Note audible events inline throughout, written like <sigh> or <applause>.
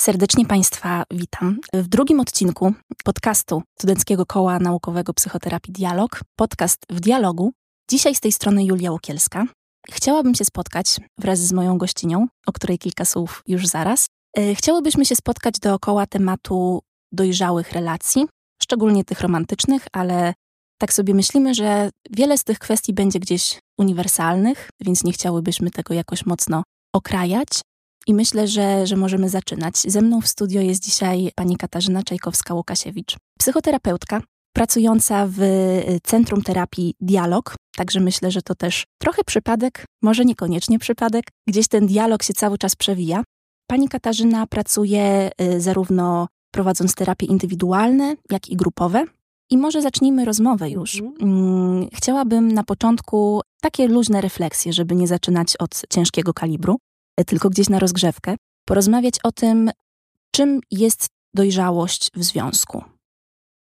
Serdecznie Państwa witam w drugim odcinku podcastu Studenckiego Koła Naukowego Psychoterapii Dialog, podcast w dialogu. Dzisiaj z tej strony Julia Łukielska. Chciałabym się spotkać wraz z moją gościnią, o której kilka słów już zaraz. E, chciałybyśmy się spotkać dookoła tematu dojrzałych relacji, szczególnie tych romantycznych, ale tak sobie myślimy, że wiele z tych kwestii będzie gdzieś uniwersalnych, więc nie chciałybyśmy tego jakoś mocno okrajać. I myślę, że, że możemy zaczynać. Ze mną w studio jest dzisiaj pani Katarzyna Czajkowska-Łukasiewicz, psychoterapeutka, pracująca w y, Centrum Terapii Dialog. Także myślę, że to też trochę przypadek, może niekoniecznie przypadek. Gdzieś ten dialog się cały czas przewija. Pani Katarzyna pracuje y, zarówno prowadząc terapie indywidualne, jak i grupowe. I może zacznijmy rozmowę już. Mhm. Mm, chciałabym na początku takie luźne refleksje, żeby nie zaczynać od ciężkiego kalibru, tylko gdzieś na rozgrzewkę, porozmawiać o tym, czym jest dojrzałość w związku.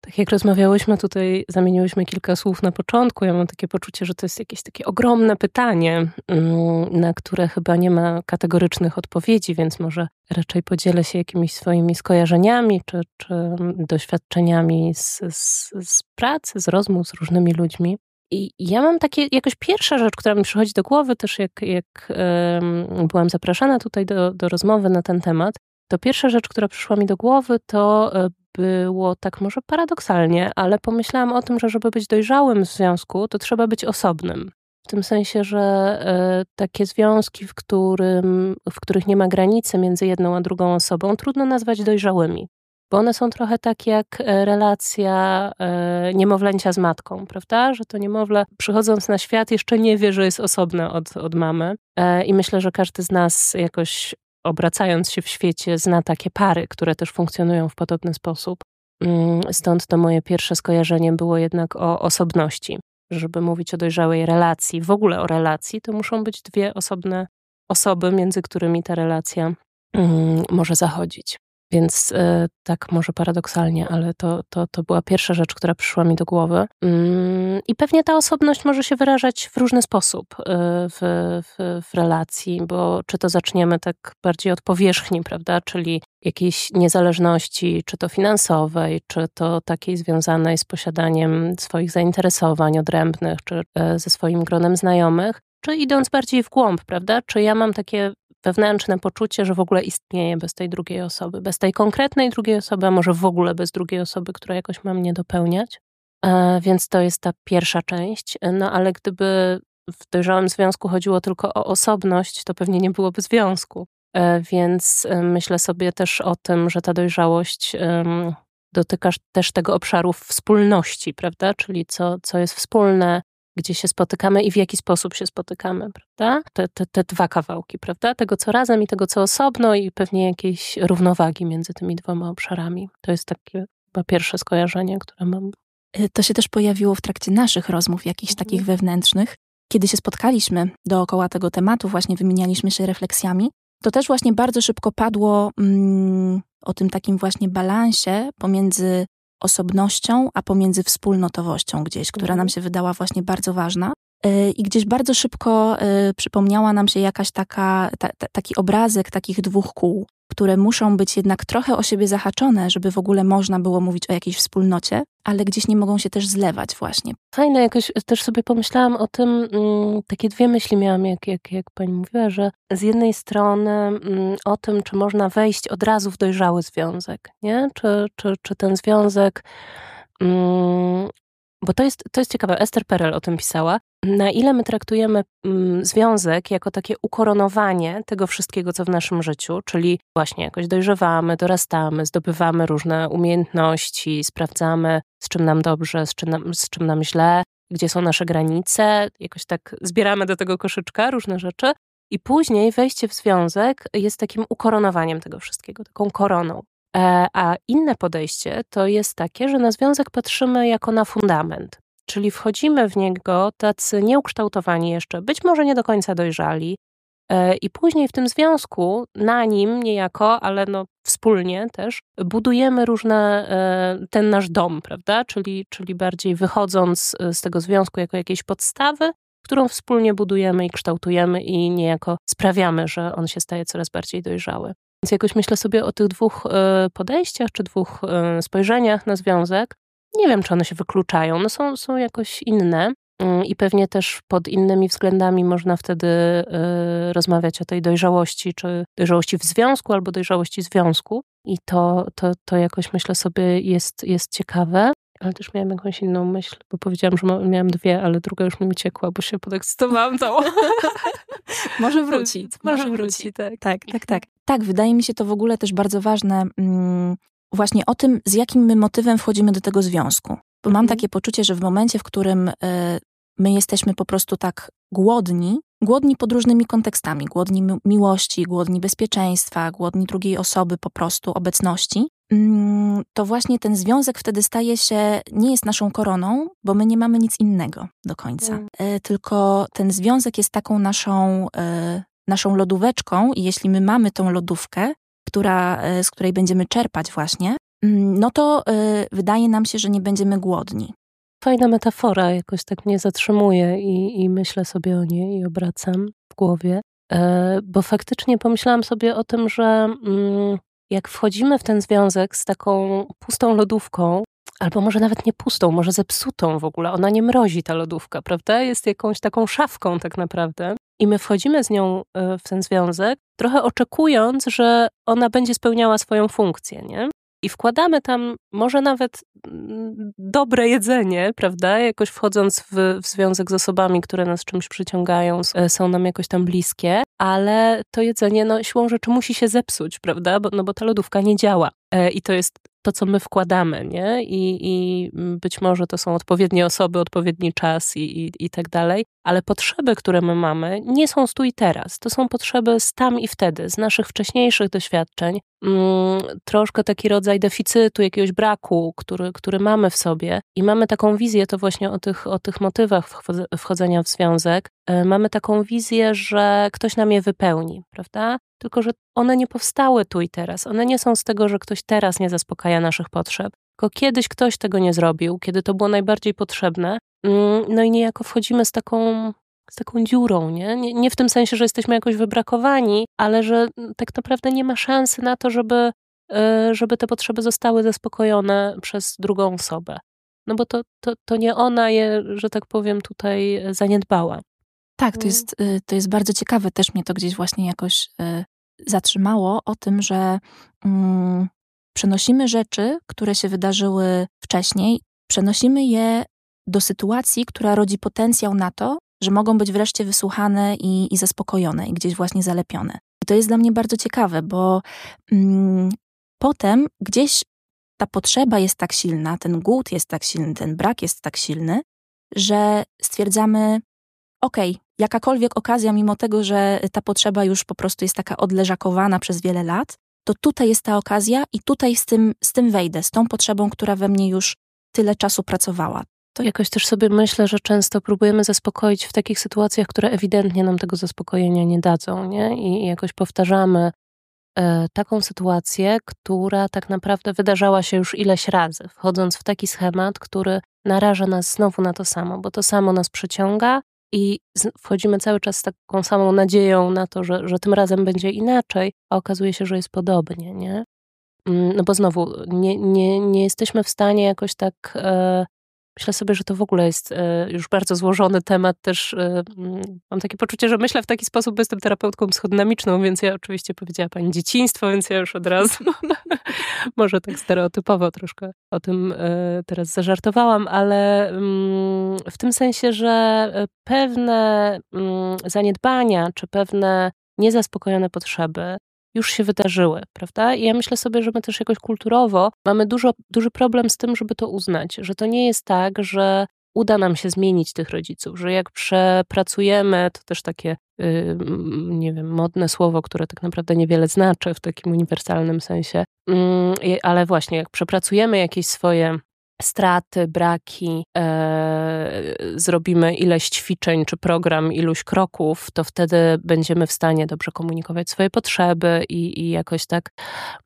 Tak jak rozmawiałyśmy tutaj, zamieniłyśmy kilka słów na początku. Ja mam takie poczucie, że to jest jakieś takie ogromne pytanie, mm, na które chyba nie ma kategorycznych odpowiedzi, więc może raczej podzielę się jakimiś swoimi skojarzeniami czy, czy doświadczeniami z, z, z pracy, z rozmów z różnymi ludźmi. I ja mam takie, jakoś pierwsza rzecz, która mi przychodzi do głowy, też jak, jak um, byłam zapraszana tutaj do, do rozmowy na ten temat, to pierwsza rzecz, która przyszła mi do głowy, to e, było tak może paradoksalnie, ale pomyślałam o tym, że żeby być dojrzałym w związku, to trzeba być osobnym. W tym sensie, że e, takie związki, w, którym, w których nie ma granicy między jedną a drugą osobą, trudno nazwać dojrzałymi. Bo one są trochę tak jak e, relacja niemowlęcia z matką, prawda? Że to niemowlę przychodząc na świat jeszcze nie wie, że jest osobne od, od mamy. I myślę, że każdy z nas jakoś obracając się w świecie, zna takie pary, które też funkcjonują w podobny sposób. Mm, stąd to moje pierwsze skojarzenie było jednak o osobności. Żeby mówić o dojrzałej relacji, w ogóle o relacji, to muszą być dwie osobne osoby, między którymi ta relacja mm, może zachodzić. Więc e, tak może paradoksalnie, ale to, to, to była pierwsza rzecz, która przyszła mi do głowy. Mm, I pewnie ta osobność może się wyrażać w różny sposób e, w, w, w relacji, bo czy to zaczniemy tak bardziej od powierzchni, prawda, czyli jakiejś niezależności, czy to finansowej, czy to takiej związanej z posiadaniem swoich zainteresowań odrębnych, czy e, ze swoim gronem znajomych, czy idąc bardziej w głąb, prawda? Czy ja mam takie wewnętrzne poczucie, że w ogóle istnieje bez tej drugiej osoby, bez tej konkretnej drugiej osoby, a może w ogóle bez drugiej osoby, która jakoś ma mnie dopełniać. E, więc to jest ta pierwsza część. No ale gdyby w dojrzałym związku chodziło tylko o osobność, to pewnie nie byłoby związku. E, więc e, myślę sobie też o tym, że ta dojrzałość dotyka też tego obszaru wspólności, prawda? Czyli co, co jest wspólne, gdzie się spotykamy i w jaki sposób się spotykamy, prawda? Te, te, te dwa kawałki, prawda? Tego, co razem i tego, co osobno i pewnie jakiejś równowagi między tymi dwoma obszarami. To jest takie chyba pierwsze skojarzenie, które mam. Y, to się też pojawiło w trakcie naszych rozmów, jakichś mhm. takich wewnętrznych. Kiedy się spotkaliśmy dookoła tego tematu, właśnie wymienialiśmy się refleksjami, to też właśnie bardzo szybko padło mm, o tym takim właśnie balansie pomiędzy osobnością, a pomiędzy wspólnotowością gdzieś, która nam mhm. się wydała właśnie bardzo ważna. Y, I gdzieś bardzo szybko y, przypomniała nam się jakaś taka, ta, ta, taki obrazek takich dwóch kół, które muszą być jednak trochę o siebie zahaczone, żeby w ogóle można było mówić o jakiejś wspólnocie, ale gdzieś nie mogą się też zlewać właśnie. Fajne, jakoś też sobie pomyślałam o tym, mm, takie dwie myśli miałam, jak, jak, jak pani mówiła, że z jednej strony mm, o tym, czy można wejść od razu w dojrzały związek, nie? Czy, czy, czy ten związek mm, bo to jest, to jest ciekawe, Esther Perel o tym pisała, na ile my traktujemy mm, związek jako takie ukoronowanie tego wszystkiego, co w naszym życiu, czyli właśnie jakoś dojrzewamy, dorastamy, zdobywamy różne umiejętności, sprawdzamy, z czym nam dobrze, z czym nam, z czym nam źle, gdzie są nasze granice, jakoś tak zbieramy do tego koszyczka różne rzeczy. I później wejście w związek jest takim ukoronowaniem tego wszystkiego, taką koroną. E, a inne podejście to jest takie, że na związek patrzymy jako na fundament, czyli wchodzimy w niego tacy nieukształtowani jeszcze, być może nie do końca dojrzali, e, i później w tym związku, na nim niejako, ale no wspólnie też, budujemy różne, e, ten nasz dom, prawda? Czyli, czyli bardziej wychodząc z tego związku jako jakiejś podstawy, którą wspólnie budujemy i kształtujemy i niejako sprawiamy, że on się staje coraz bardziej dojrzały. Więc jakoś myślę sobie o tych dwóch e, podejściach, czy dwóch e, spojrzeniach na związek. Nie wiem, czy one się wykluczają. No są, są jakoś inne. Mm, I pewnie też pod innymi względami można wtedy y, rozmawiać o tej dojrzałości, czy dojrzałości w związku, albo dojrzałości związku. I to, to, to jakoś myślę sobie jest, jest ciekawe. Ale też miałam jakąś inną myśl, bo powiedziałam, że miałam dwie, ale druga już mi uciekła, bo się podekscytowałam całą. <laughs> Może wróci. <laughs> Może wróci, tak. Tak, tak, tak. Tak, wydaje mi się to w ogóle też bardzo ważne mm, właśnie o tym, z jakim my motywem wchodzimy do tego związku. Bo mam mhm. takie poczucie, że w momencie, w którym y, my jesteśmy po prostu tak głodni, głodni pod różnymi kontekstami, głodni miłości, głodni bezpieczeństwa, głodni drugiej osoby po prostu obecności, to właśnie ten związek wtedy staje się, nie jest naszą koroną, bo my nie mamy nic innego do końca. Mm. E, tylko ten związek jest taką naszą, e, naszą lodóweczką i jeśli my mamy tą lodówkę, która, z której będziemy czerpać właśnie, Mm, no to wydaje nam się, że nie będziemy głodni. Fajna metafora, jakoś tak mnie zatrzymuje i, i myślę sobie o niej i obracam w głowie, e, bo faktycznie pomyślałam sobie o tym, że mm, jak wchodzimy w ten związek z taką pustą lodówką, albo może nawet nie pustą, może zepsutą w ogóle, ona nie mrozi ta lodówka, prawda? Jest jakąś taką szafką tak naprawdę. I my wchodzimy z nią e, w ten związek, trochę oczekując, że ona będzie spełniała swoją funkcję, nie? I wkładamy tam może nawet mm, dobre jedzenie, prawda? Jakoś wchodząc w, w, związek z osobami, które nas czymś przyciągają, e, są nam jakoś tam bliskie, ale to jedzenie, no siłą rzeczy musi się zepsuć, prawda? Bo, no bo ta lodówka nie działa. E, I to jest to, co my wkładamy, nie? I, I być może to są odpowiednie osoby, odpowiedni czas i, i, i tak dalej, ale potrzeby, które my mamy, nie są tu i teraz. To są potrzeby z tam i wtedy, z naszych wcześniejszych doświadczeń. Mm, troszkę taki rodzaj deficytu, jakiegoś braku, który, który mamy w sobie i mamy taką wizję, to właśnie o tych, o tych motywach wchodzenia w związek, e, mamy taką wizję, że ktoś nam je wypełni, prawda? tylko że one nie powstały tu i teraz. One nie są z tego, że ktoś teraz nie zaspokaja naszych potrzeb, tylko kiedyś ktoś tego nie zrobił, kiedy to było najbardziej potrzebne. Mm, no i niejako wchodzimy z taką, z taką dziurą, nie? nie? Nie w tym sensie, że jesteśmy jakoś wybrakowani, ale że tak naprawdę nie ma szansy na to, żeby, e, żeby te potrzeby zostały zaspokojone przez drugą osobę. No bo to, to, to nie ona je, że tak powiem, tutaj zaniedbała. Tak, to mm. jest, y, to jest bardzo ciekawe. Też mnie to gdzieś właśnie jakoś y, zatrzymało o tym, że mm, przenosimy rzeczy, które się wydarzyły wcześniej, przenosimy je do sytuacji, która rodzi potencjał na to, że mogą być wreszcie wysłuchane i, i zaspokojone, i gdzieś właśnie zalepione. I to jest dla mnie bardzo ciekawe, bo mm, potem gdzieś ta potrzeba jest tak silna, ten głód jest tak silny, ten brak jest tak silny, że stwierdzamy, okej, okay, jakakolwiek okazja, mimo tego, że ta potrzeba już po prostu jest taka odleżakowana przez wiele lat, to tutaj jest ta okazja i tutaj z tym, z tym wejdę, z tą potrzebą, która we mnie już tyle czasu pracowała. To jakoś też sobie myślę, że często próbujemy zaspokoić w takich sytuacjach, które ewidentnie nam tego zaspokojenia nie dadzą, nie? I jakoś powtarzamy e, taką sytuację, która tak naprawdę wydarzała się już ileś razy, wchodząc w taki schemat, który naraża nas znowu na to samo, bo to samo nas przyciąga, i wchodzimy cały czas z taką samą nadzieją na to, że, że tym razem będzie inaczej, a okazuje się, że jest podobnie, nie? Mm, no bo znowu, nie, nie, nie jesteśmy w stanie jakoś tak e, Myślę sobie, że to w ogóle jest e, już bardzo złożony temat. Też e, mam takie poczucie, że myślę w taki sposób, bo jestem terapeutką psychodynamiczną, więc ja oczywiście powiedziała pani dzieciństwo, więc ja już od razu <laughs> może tak stereotypowo troszkę o tym e, teraz zażartowałam, ale w tym sensie, że pewne zaniedbania czy pewne niezaspokojone potrzeby już się wydarzyły, prawda? I ja myślę sobie, że my też jakoś kulturowo mamy dużo, duży problem z tym, żeby to uznać, że to nie jest tak, że uda nam się zmienić tych rodziców, że jak przepracujemy, to też takie, yy, nie wiem, modne słowo, które tak naprawdę niewiele znaczy w takim uniwersalnym sensie, yy, ale właśnie jak przepracujemy jakieś swoje straty, braki, e, zrobimy ileś ćwiczeń czy program, iluś kroków, to wtedy będziemy w stanie dobrze komunikować swoje potrzeby i, i jakoś tak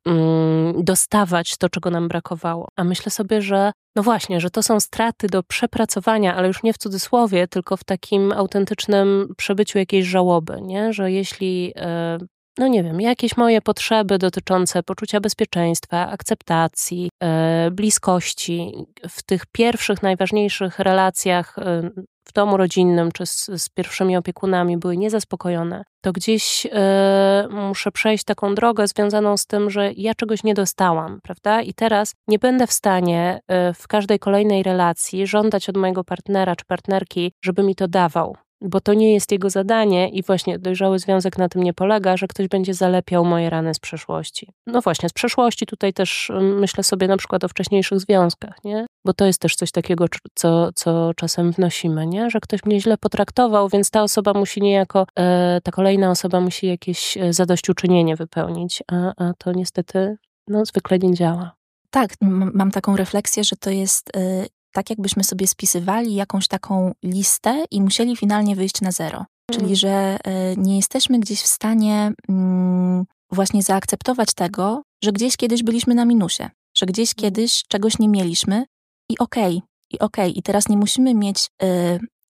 mm, dostawać to, czego nam brakowało. A myślę sobie, że no właśnie, że to są straty do przepracowania, ale już nie w cudzysłowie, tylko w takim autentycznym przebyciu jakiejś żałoby, nie? że jeśli e, no nie wiem, jakieś moje potrzeby dotyczące poczucia bezpieczeństwa, akceptacji, e, bliskości w tych pierwszych, najważniejszych relacjach e, w domu rodzinnym czy z, z pierwszymi opiekunami były niezaspokojone, to gdzieś e, muszę przejść taką drogę związaną z tym, że ja czegoś nie dostałam, prawda? I teraz nie będę w stanie w każdej kolejnej relacji żądać od mojego partnera czy partnerki, żeby mi to dawał bo to nie jest jego zadanie i właśnie dojrzały związek na tym nie polega, że ktoś będzie zalepiał moje rany z przeszłości. No właśnie, z przeszłości tutaj też myślę sobie na przykład o wcześniejszych związkach, nie? Bo to jest też coś takiego, co, co czasem wnosimy, nie? Że ktoś mnie źle potraktował, więc ta osoba musi niejako, e, ta kolejna osoba musi jakieś e, zadośćuczynienie wypełnić, a, a to niestety no, zwykle nie działa. Tak, mam taką refleksję, że to jest y, tak jakbyśmy sobie spisywali jakąś taką listę i musieli finalnie wyjść na zero. Czyli, mm. że e, nie jesteśmy gdzieś w stanie mm, właśnie zaakceptować tego, że gdzieś kiedyś byliśmy na minusie, że gdzieś mm. kiedyś czegoś nie mieliśmy i okej, okay, i okej, okay. i teraz nie musimy mieć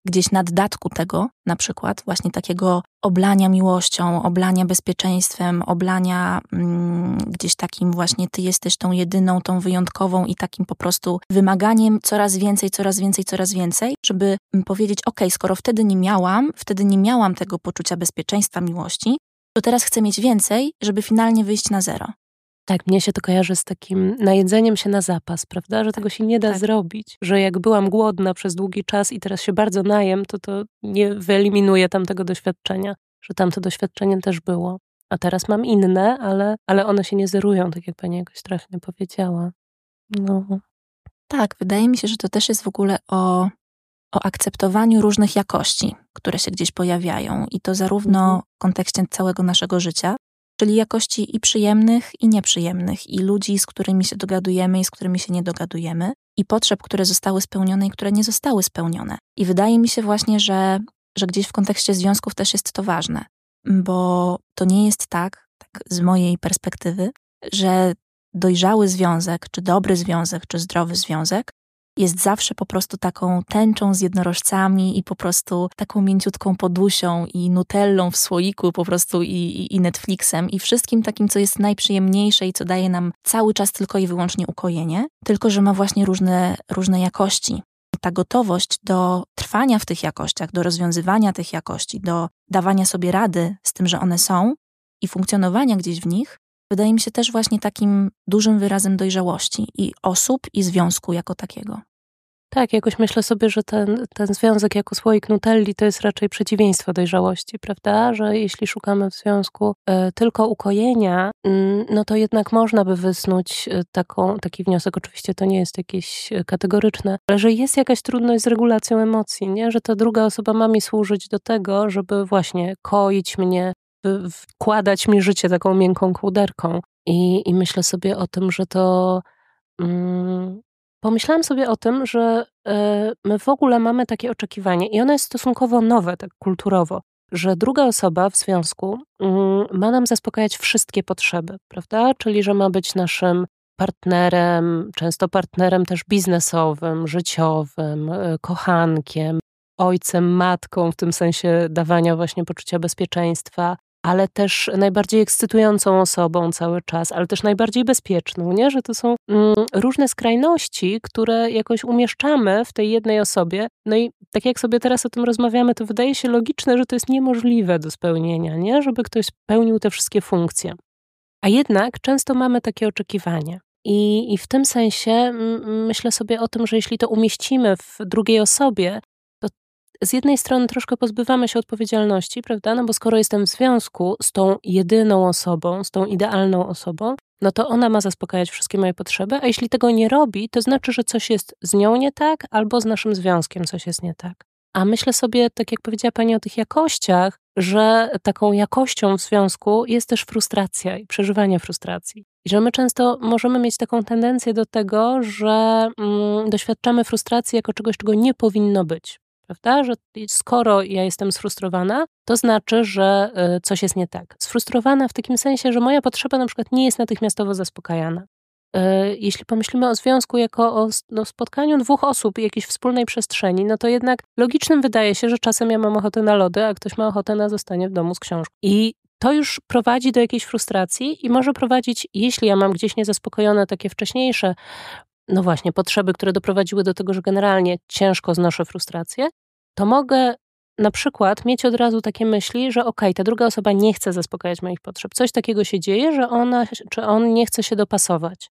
gdzieś naddatku tego, na przykład właśnie takiego oblania miłością, oblania bezpieczeństwem, oblania mm, gdzieś takim właśnie ty jesteś tą jedyną, tą wyjątkową i takim po prostu wymaganiem coraz więcej, coraz więcej, coraz więcej, żeby mm, powiedzieć, ok, skoro wtedy nie miałam, wtedy nie miałam tego poczucia bezpieczeństwa, miłości, to teraz chcę mieć więcej, żeby finalnie wyjść na zero. Tak, mnie się to kojarzy z takim najedzeniem się na zapas, prawda? Że tego się nie da tak. zrobić. Że jak byłam głodna przez długi czas i teraz się bardzo najem, to to nie wyeliminuje tamtego doświadczenia. Że tamto doświadczenie też było. A teraz mam inne, ale, ale one się nie zerują, tak jak pani jakoś trafnie powiedziała. No. Tak, wydaje mi się, że to też jest w ogóle o, o akceptowaniu różnych jakości, które się gdzieś pojawiają. I to zarówno mhm. w kontekście całego naszego życia, czyli jakości i przyjemnych, i nieprzyjemnych, i ludzi, z którymi się dogadujemy i z którymi się nie dogadujemy, i potrzeb, które zostały spełnione i które nie zostały spełnione. I wydaje mi się właśnie, że, że gdzieś w kontekście związków też jest to ważne, bo to nie jest tak, tak z mojej perspektywy, że dojrzały związek, czy dobry związek, czy zdrowy związek jest zawsze po prostu taką tęczą z jednorożcami i po prostu taką mięciutką podusią i nutellą w słoiku po prostu i, i, i Netflixem i wszystkim takim, co jest najprzyjemniejsze i co daje nam cały czas tylko i wyłącznie ukojenie, tylko że ma właśnie różne, różne jakości. Ta gotowość do trwania w tych jakościach, do rozwiązywania tych jakości, do dawania sobie rady z tym, że one są i funkcjonowania gdzieś w nich, wydaje mi się też właśnie takim dużym wyrazem dojrzałości i osób, i związku jako takiego. Tak, jakoś myślę sobie, że ten, ten związek jako słoik Nutelli to jest raczej przeciwieństwo dojrzałości, prawda? Że jeśli szukamy w związku y, tylko ukojenia, y, no to jednak można by wysnuć y, taką, taki wniosek. Oczywiście to nie jest jakieś e, kategoryczne, ale że jest jakaś trudność z regulacją emocji, nie? Że ta druga osoba ma mi służyć do tego, żeby właśnie koić mnie, wkładać mi życie taką miękką kołderką. I, i myślę sobie o tym, że to. Mm, pomyślałam sobie o tym, że e, my w ogóle mamy takie oczekiwanie, i ono jest stosunkowo nowe, tak kulturowo, że druga osoba w związku mm, ma nam zaspokajać wszystkie potrzeby, prawda? Czyli, że ma być naszym partnerem, często partnerem też biznesowym, życiowym, e, kochankiem, ojcem, matką, w tym sensie dawania właśnie poczucia bezpieczeństwa, ale też najbardziej ekscytującą osobą cały czas, ale też najbardziej bezpieczną, nie? że to są mm, różne skrajności, które jakoś umieszczamy w tej jednej osobie. No i tak jak sobie teraz o tym rozmawiamy, to wydaje się logiczne, że to jest niemożliwe do spełnienia, nie? żeby ktoś spełnił te wszystkie funkcje. A jednak często mamy takie oczekiwania. I, I w tym sensie myślę sobie o tym, że jeśli to umieścimy w drugiej osobie, z jednej strony troszkę pozbywamy się odpowiedzialności, prawda? No bo skoro jestem w związku z tą jedyną osobą, z tą idealną osobą, no to ona ma zaspokajać wszystkie moje potrzeby, a jeśli tego nie robi, to znaczy, że coś jest z nią nie tak, albo z naszym związkiem coś jest nie tak. A myślę sobie, tak jak powiedziała Pani o tych jakościach, że taką jakością w związku jest też frustracja i przeżywanie frustracji. I że my często możemy mieć taką tendencję do tego, że mm, doświadczamy frustracji jako czegoś, czego nie powinno być prawda? Że skoro ja jestem sfrustrowana, to znaczy, że e, coś jest nie tak. Sfrustrowana w takim sensie, że moja potrzeba na przykład nie jest natychmiastowo zaspokajana. E, jeśli pomyślimy o związku jako o no, spotkaniu dwóch osób i jakiejś wspólnej przestrzeni, no to jednak logicznym wydaje się, że czasem ja mam ochotę na lody, a ktoś ma ochotę na zostanie w domu z książką. I to już prowadzi do jakiejś frustracji i może prowadzić, jeśli ja mam gdzieś niezaspokojone takie wcześniejsze, no właśnie, potrzeby, które doprowadziły do tego, że generalnie ciężko znoszę frustrację, to mogę na przykład mieć od razu takie myśli, że okej, okay, ta druga osoba nie chce zaspokajać moich potrzeb. Coś takiego się dzieje, że ona czy on nie chce się dopasować.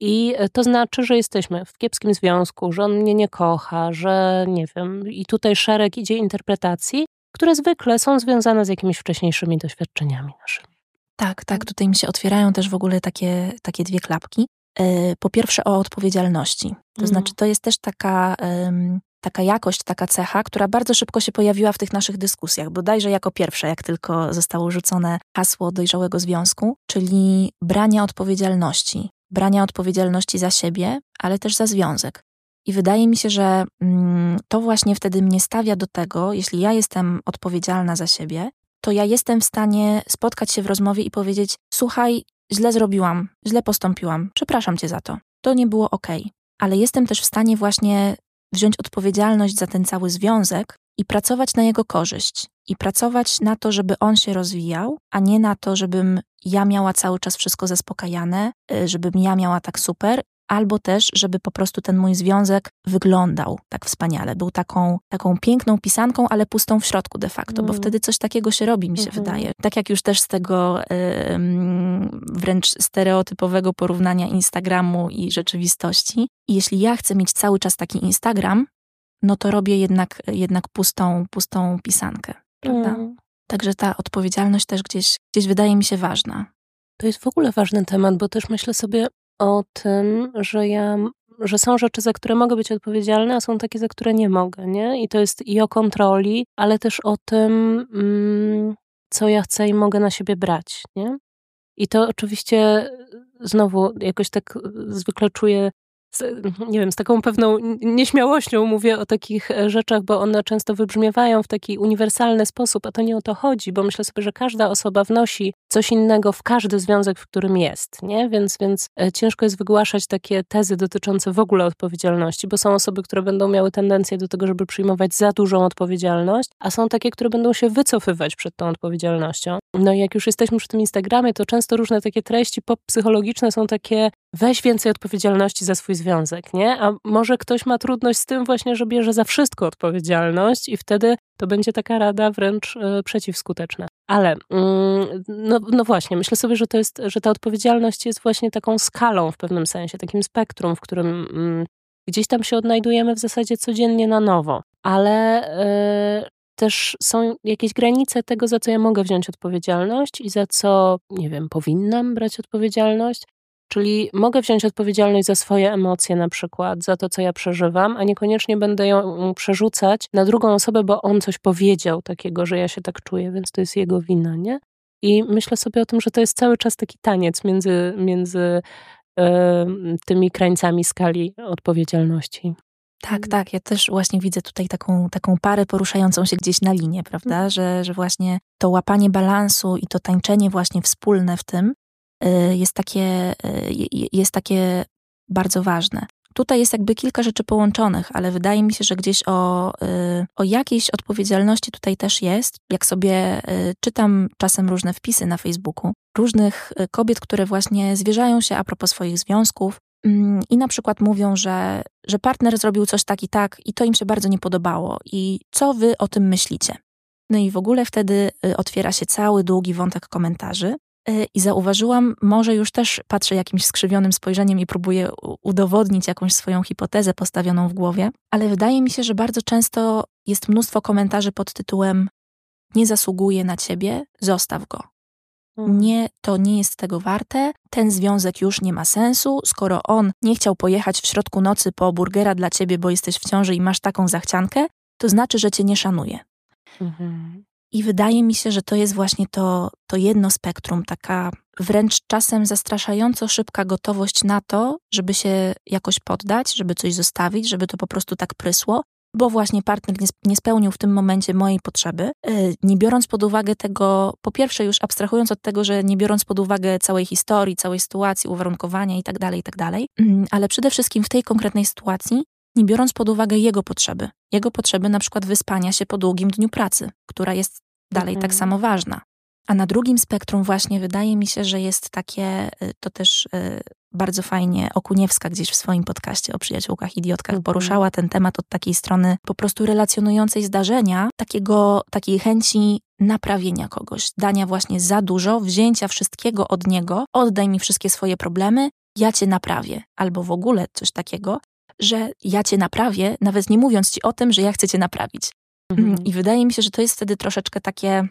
I to znaczy, że jesteśmy w kiepskim związku, że on mnie nie kocha, że nie wiem, i tutaj szereg idzie interpretacji, które zwykle są związane z jakimiś wcześniejszymi doświadczeniami naszymi. Tak, tak, tutaj mi się otwierają też w ogóle takie, takie dwie klapki. E, po pierwsze o odpowiedzialności. To mhm. znaczy, to jest też taka, taka jakość, taka cecha, która bardzo szybko się pojawiła w tych naszych dyskusjach, bodajże jako pierwsze, jak tylko zostało rzucone hasło dojrzałego związku, czyli brania odpowiedzialności. Brania odpowiedzialności za siebie, ale też za związek. I wydaje mi się, że mm, to właśnie wtedy mnie stawia do tego, jeśli ja jestem odpowiedzialna za siebie, to ja jestem w stanie spotkać się w rozmowie i powiedzieć: Słuchaj, źle zrobiłam, źle postąpiłam, przepraszam cię za to. To nie było ok. Ale jestem też w stanie właśnie wziąć odpowiedzialność za ten cały związek i pracować na jego korzyść. I pracować na to, żeby on się rozwijał, a nie na to, żebym ja miała cały czas wszystko zaspokajane, y, żebym ja miała tak super albo też, żeby po prostu ten mój związek wyglądał tak wspaniale. Był taką, taką piękną pisanką, ale pustą w środku de facto, mm. bo wtedy coś takiego się robi, mi się mm -hmm. wydaje. Tak jak już też z tego wręcz stereotypowego porównania Instagramu i rzeczywistości. I jeśli ja chcę mieć cały czas taki Instagram, no to robię jednak, jednak pustą, pustą pisankę, prawda? Mm. Także ta odpowiedzialność też gdzieś, gdzieś wydaje mi się ważna. To jest w ogóle ważny temat, bo też myślę sobie, o tym, że ja, że są rzeczy, za które mogę być odpowiedzialna, a są takie, za które nie mogę, nie? I to jest i o kontroli, ale też o tym, mm, co ja chcę i mogę na siebie brać, nie? I to oczywiście znowu jakoś tak zwykle czuję z, nie wiem, z taką pewną nieśmiałością mówię o takich e, rzeczach, bo one często wybrzmiewają w taki uniwersalny sposób, a to nie o to chodzi, bo myślę sobie, że każda osoba wnosi coś innego w każdy związek, w którym jest, nie? Więc, więc e, ciężko jest wygłaszać takie tezy dotyczące w ogóle odpowiedzialności, bo są osoby, które będą miały tendencję do tego, żeby przyjmować za dużą odpowiedzialność, a są takie, które będą się wycofywać przed tą odpowiedzialnością. No i jak już jesteśmy przy tym Instagramie, to często różne takie treści pop-psychologiczne są takie weź więcej odpowiedzialności za swój związek, nie? A może ktoś ma trudność z tym właśnie, że bierze za wszystko odpowiedzialność i wtedy to będzie taka rada wręcz y, przeciwskuteczna. Ale mm, no, no, właśnie, myślę sobie, że to jest, że ta odpowiedzialność jest właśnie taką skalą w pewnym sensie, takim spektrum, w którym mm, gdzieś tam się odnajdujemy w zasadzie codziennie na nowo. Ale y, też są jakieś granice tego, za co ja mogę wziąć odpowiedzialność i za co, nie wiem, powinnam brać odpowiedzialność. Czyli mogę wziąć odpowiedzialność za swoje emocje, na przykład, za to, co ja przeżywam, a niekoniecznie będę ją przerzucać na drugą osobę, bo on coś powiedział takiego, że ja się tak czuję, więc to jest jego wina, nie? I myślę sobie o tym, że to jest cały czas taki taniec między, między tymi krańcami skali odpowiedzialności. Tak, tak. Ja też właśnie widzę tutaj taką, taką parę poruszającą się gdzieś na linie, prawda? Mhm. Że, że właśnie to łapanie balansu i to tańczenie właśnie wspólne w tym jest takie, y, jest takie bardzo ważne. Tutaj jest jakby kilka rzeczy połączonych, ale wydaje mi się, że gdzieś o, y, o jakiejś odpowiedzialności tutaj też jest. Jak sobie czytam czasem różne wpisy na Facebooku, różnych kobiet, które właśnie zwierzają się a propos swoich związków, Mm, i na przykład mówią, że, że partner zrobił coś tak i tak i to im się bardzo nie podobało i co wy o tym myślicie? No i w ogóle wtedy y, otwiera się cały długi wątek komentarzy y, i zauważyłam, może już też patrzę jakimś skrzywionym spojrzeniem i próbuję udowodnić jakąś swoją hipotezę postawioną w głowie, ale wydaje mi się, że bardzo często jest mnóstwo komentarzy pod tytułem nie zasługuje na ciebie, zostaw go. Mhm. Nie, to nie jest tego warte, ten związek już nie ma sensu, skoro on nie chciał pojechać w środku nocy po burgera dla ciebie, bo jesteś w ciąży i masz taką zachciankę, to znaczy, że cię nie szanuje. Mhm. I wydaje mi się, że to jest właśnie to, to jedno spektrum, taka wręcz czasem zastraszająco szybka gotowość na to, żeby się jakoś poddać, żeby coś zostawić, żeby to po prostu tak prysło, bo właśnie partner nie, spełnił w tym momencie mojej potrzeby, y, nie biorąc pod uwagę tego, po pierwsze już abstrahując od tego, że nie biorąc pod uwagę całej historii, całej sytuacji, uwarunkowania itd., tak itd., tak mm, ale przede wszystkim w tej konkretnej sytuacji nie biorąc pod uwagę jego potrzeby. Jego potrzeby na przykład wyspania się po długim dniu pracy, która jest dalej tak mhm. tak samo ważna. A na drugim spektrum właśnie wydaje mi się, że jest takie, y, to też y, bardzo fajnie Okuniewska gdzieś w swoim podcaście o przyjaciółkach idiotkach mhm. poruszała ten temat od takiej strony po prostu relacjonującej zdarzenia, takiego, takiej chęci naprawienia kogoś, dania właśnie za dużo, wzięcia wszystkiego od niego, oddaj mi wszystkie swoje problemy, ja cię naprawię. Albo w ogóle coś takiego, że ja cię naprawię, nawet nie mówiąc ci o tym, że ja chcę cię naprawić. Mhm. I wydaje mi się, że to jest wtedy troszeczkę takie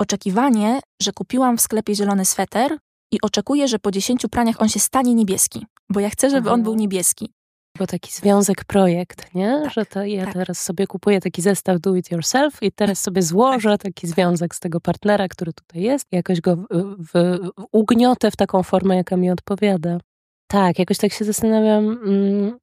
oczekiwanie, że kupiłam w sklepie zielony sweter i oczekuję, że po dziesięciu praniach on się stanie niebieski, bo ja chcę, żeby on był niebieski. Bo taki związek projekt, nie? Tak, że to ja tak. teraz sobie kupuję taki zestaw do it yourself i teraz sobie złożę tak. taki związek z tego partnera, który tutaj jest, jakoś go w, w, ugniotę w taką formę, jaka mi odpowiada. Tak, jakoś tak się zastanawiam, mm,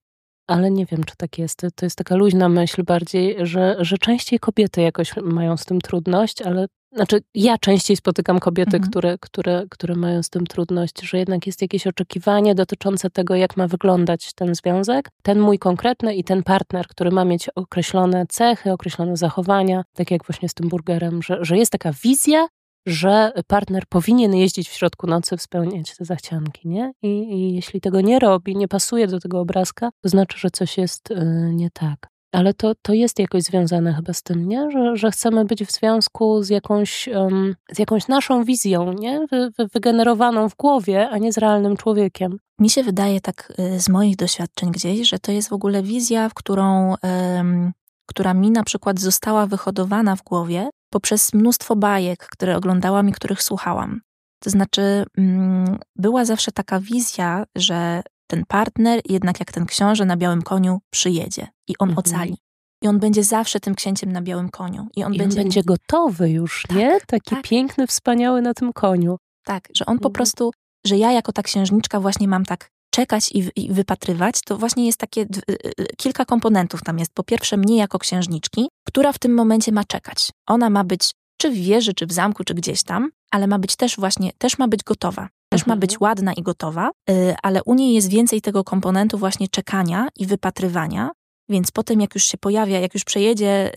ale nie wiem, czy tak jest. To jest taka luźna myśl bardziej, że, że częściej kobiety jakoś mają z tym trudność, ale znaczy ja częściej spotykam kobiety, mhm. które, które, które mają z tym trudność, że jednak jest jakieś oczekiwanie dotyczące tego, jak ma wyglądać ten związek, ten mój konkretny i ten partner, który ma mieć określone cechy, określone zachowania, tak jak właśnie z tym burgerem, że, że jest taka wizja, że partner powinien jeździć w środku nocy, spełniać te zachcianki, nie? I, I, jeśli tego nie robi, nie pasuje do tego obrazka, to znaczy, że coś jest y, nie tak. Ale to, to jest jakoś związane chyba z tym, nie? Że, że chcemy być w związku z jakąś, um, z jakąś naszą wizją, nie? Wy, wy, wygenerowaną w głowie, a nie z realnym człowiekiem. Mi się wydaje tak y, z moich doświadczeń gdzieś, że to jest w ogóle wizja, w którą, która mi na przykład została wyhodowana w głowie poprzez mnóstwo bajek, które oglądałam i których słuchałam. To znaczy, mm, była zawsze taka wizja, że ten partner, jednak jak ten książę na białym koniu, przyjedzie i on mhm. ocali. I on będzie zawsze tym księciem na białym koniu. I on, I będzie... on będzie gotowy już, tak, nie? Taki tak. piękny, wspaniały na tym koniu. Tak, że on po mhm. prostu, że ja jako ta księżniczka właśnie mam tak czekać i, i, wypatrywać, to właśnie jest takie y, y, kilka komponentów tam jest. Po pierwsze, mnie jako księżniczki, która w tym momencie ma czekać. Ona ma być czy w wieży, czy w zamku, czy gdzieś tam, ale ma być też właśnie, też ma być gotowa. Też mhm. ma być ładna i gotowa, y, ale u niej jest więcej tego komponentu właśnie czekania i wypatrywania, więc potem jak już się pojawia, jak już przejedzie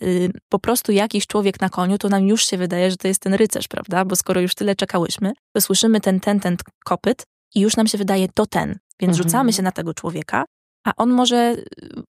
po prostu jakiś człowiek na koniu, to nam już się wydaje, że to jest ten rycerz, prawda? Bo skoro już tyle czekałyśmy, to słyszymy ten, ten, ten kopyt i już nam się wydaje, to ten. Więc mhm. rzucamy się na tego człowieka, a on może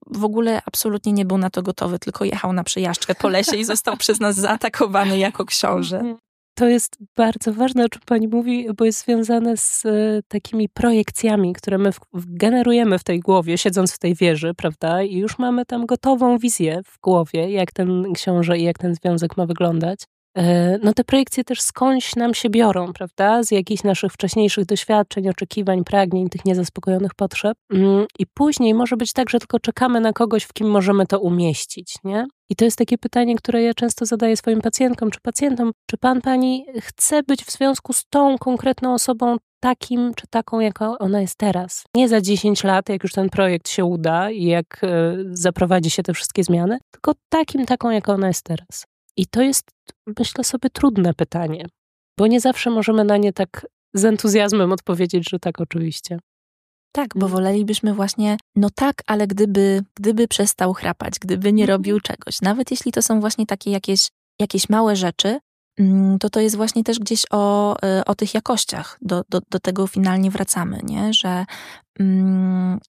w ogóle absolutnie nie był na to gotowy, tylko jechał na przejażdżkę po lesie i został <laughs> przez nas zaatakowany jako książę. Mhm. To jest bardzo ważne, o czym pani mówi, bo jest związane z e, takimi projekcjami, które my generujemy w tej głowie, siedząc w tej wieży, prawda? I już mamy tam gotową wizję w głowie, jak ten książę i jak ten związek ma wyglądać. E, no te projekcje też skądś nam się biorą, prawda? Z jakichś naszych wcześniejszych doświadczeń, oczekiwań, pragnień, tych niezaspokojonych potrzeb. Mm, I później może być tak, że tylko czekamy na kogoś, w kim możemy to umieścić, nie? I to jest takie pytanie, które ja często zadaję swoim pacjentkom czy pacjentom. Czy pan, pani chce być w związku z tą konkretną osobą takim czy taką, jaka ona jest teraz? Nie za 10 lat, jak już ten projekt się uda i jak e, zaprowadzi się te wszystkie zmiany, tylko takim, taką, jaka ona jest teraz. I to jest, myślę sobie, trudne pytanie, bo nie zawsze możemy na nie tak z entuzjazmem odpowiedzieć, że tak, oczywiście. Tak, bo mhm. wolelibyśmy właśnie, no tak, ale gdyby, gdyby przestał chrapać, gdyby nie robił mhm. czegoś, nawet jeśli to są właśnie takie jakieś, jakieś małe rzeczy, mm, to to jest właśnie też gdzieś o, y, o tych jakościach. Do, do, do tego finalnie wracamy, nie? że mm,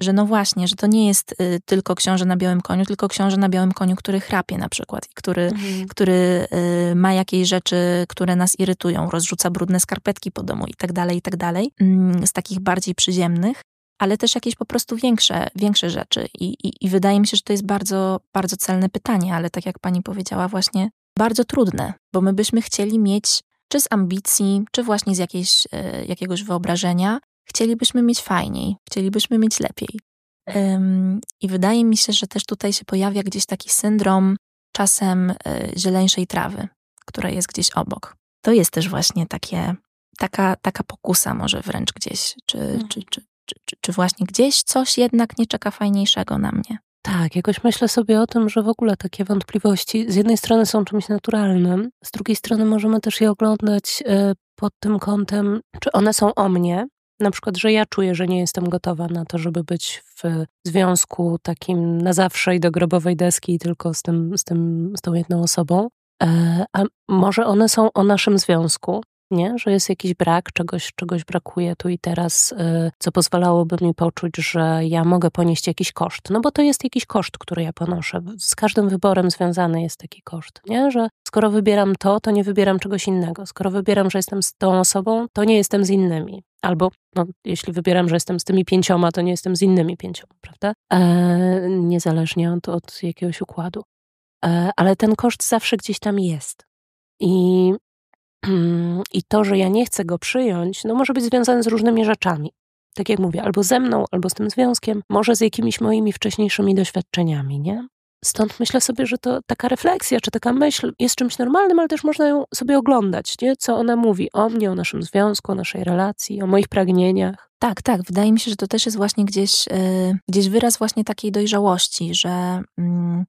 że no właśnie, że to nie jest y, tylko książę na białym koniu, tylko książę na białym koniu, który chrapie na przykład i który, mhm. który y, ma jakieś rzeczy, które nas irytują, rozrzuca brudne skarpetki po domu i tak dalej, i tak dalej, mm, z takich bardziej przyziemnych, ale też jakieś po prostu większe, większe rzeczy. I, i, I wydaje mi się, że to jest bardzo, bardzo celne pytanie, ale tak jak pani powiedziała, właśnie bardzo trudne, bo my byśmy chcieli mieć czy z ambicji, czy właśnie z jakiejś, y, jakiegoś wyobrażenia, chcielibyśmy mieć fajniej, chcielibyśmy mieć lepiej. I wydaje mi się, że też tutaj się pojawia gdzieś taki syndrom czasem e, zieleńszej trawy, która jest gdzieś obok. To jest też właśnie takie, taka, taka pokusa może wręcz gdzieś, czy, hmm. czy, czy, czy, czy właśnie gdzieś coś jednak nie czeka fajniejszego na mnie. Tak, jakoś myślę sobie o tym, że w ogóle takie wątpliwości z jednej strony są czymś naturalnym, z drugiej strony możemy też je oglądać e, pod tym kątem, czy one są o mnie, na przykład, że ja czuję, że nie jestem gotowa na to, żeby być w związku takim na zawsze i do grobowej deski, tylko z, tym, z, tym, z tą jedną osobą. E, a może one są o naszym związku, nie? że jest jakiś brak, czegoś, czegoś brakuje tu i teraz, y, co pozwalałoby mi poczuć, że ja mogę ponieść jakiś koszt. No bo to jest jakiś koszt, który ja ponoszę. Z każdym wyborem związany jest taki koszt, nie? że skoro wybieram to, to nie wybieram czegoś innego. Skoro wybieram, że jestem z tą osobą, to nie jestem z innymi. Albo no, jeśli wybieram, że jestem z tymi pięcioma, to nie jestem z innymi pięcioma, prawda? E, niezależnie od, od jakiegoś układu. E, ale ten koszt zawsze gdzieś tam jest. I <clears throat> I to, że ja nie chcę go przyjąć, no może być związane z różnymi rzeczami. Tak jak mówię, albo ze mną, albo z tym związkiem, może z jakimiś moimi wcześniejszymi doświadczeniami, nie? Stąd myślę sobie, że to taka refleksja, czy taka myśl jest czymś normalnym, ale też można ją sobie oglądać, nie? co ona mówi o mnie, o naszym związku, o naszej relacji, o moich pragnieniach. Tak, tak. Wydaje mi się, że to też jest właśnie gdzieś, yy, gdzieś wyraz właśnie takiej dojrzałości, że yy,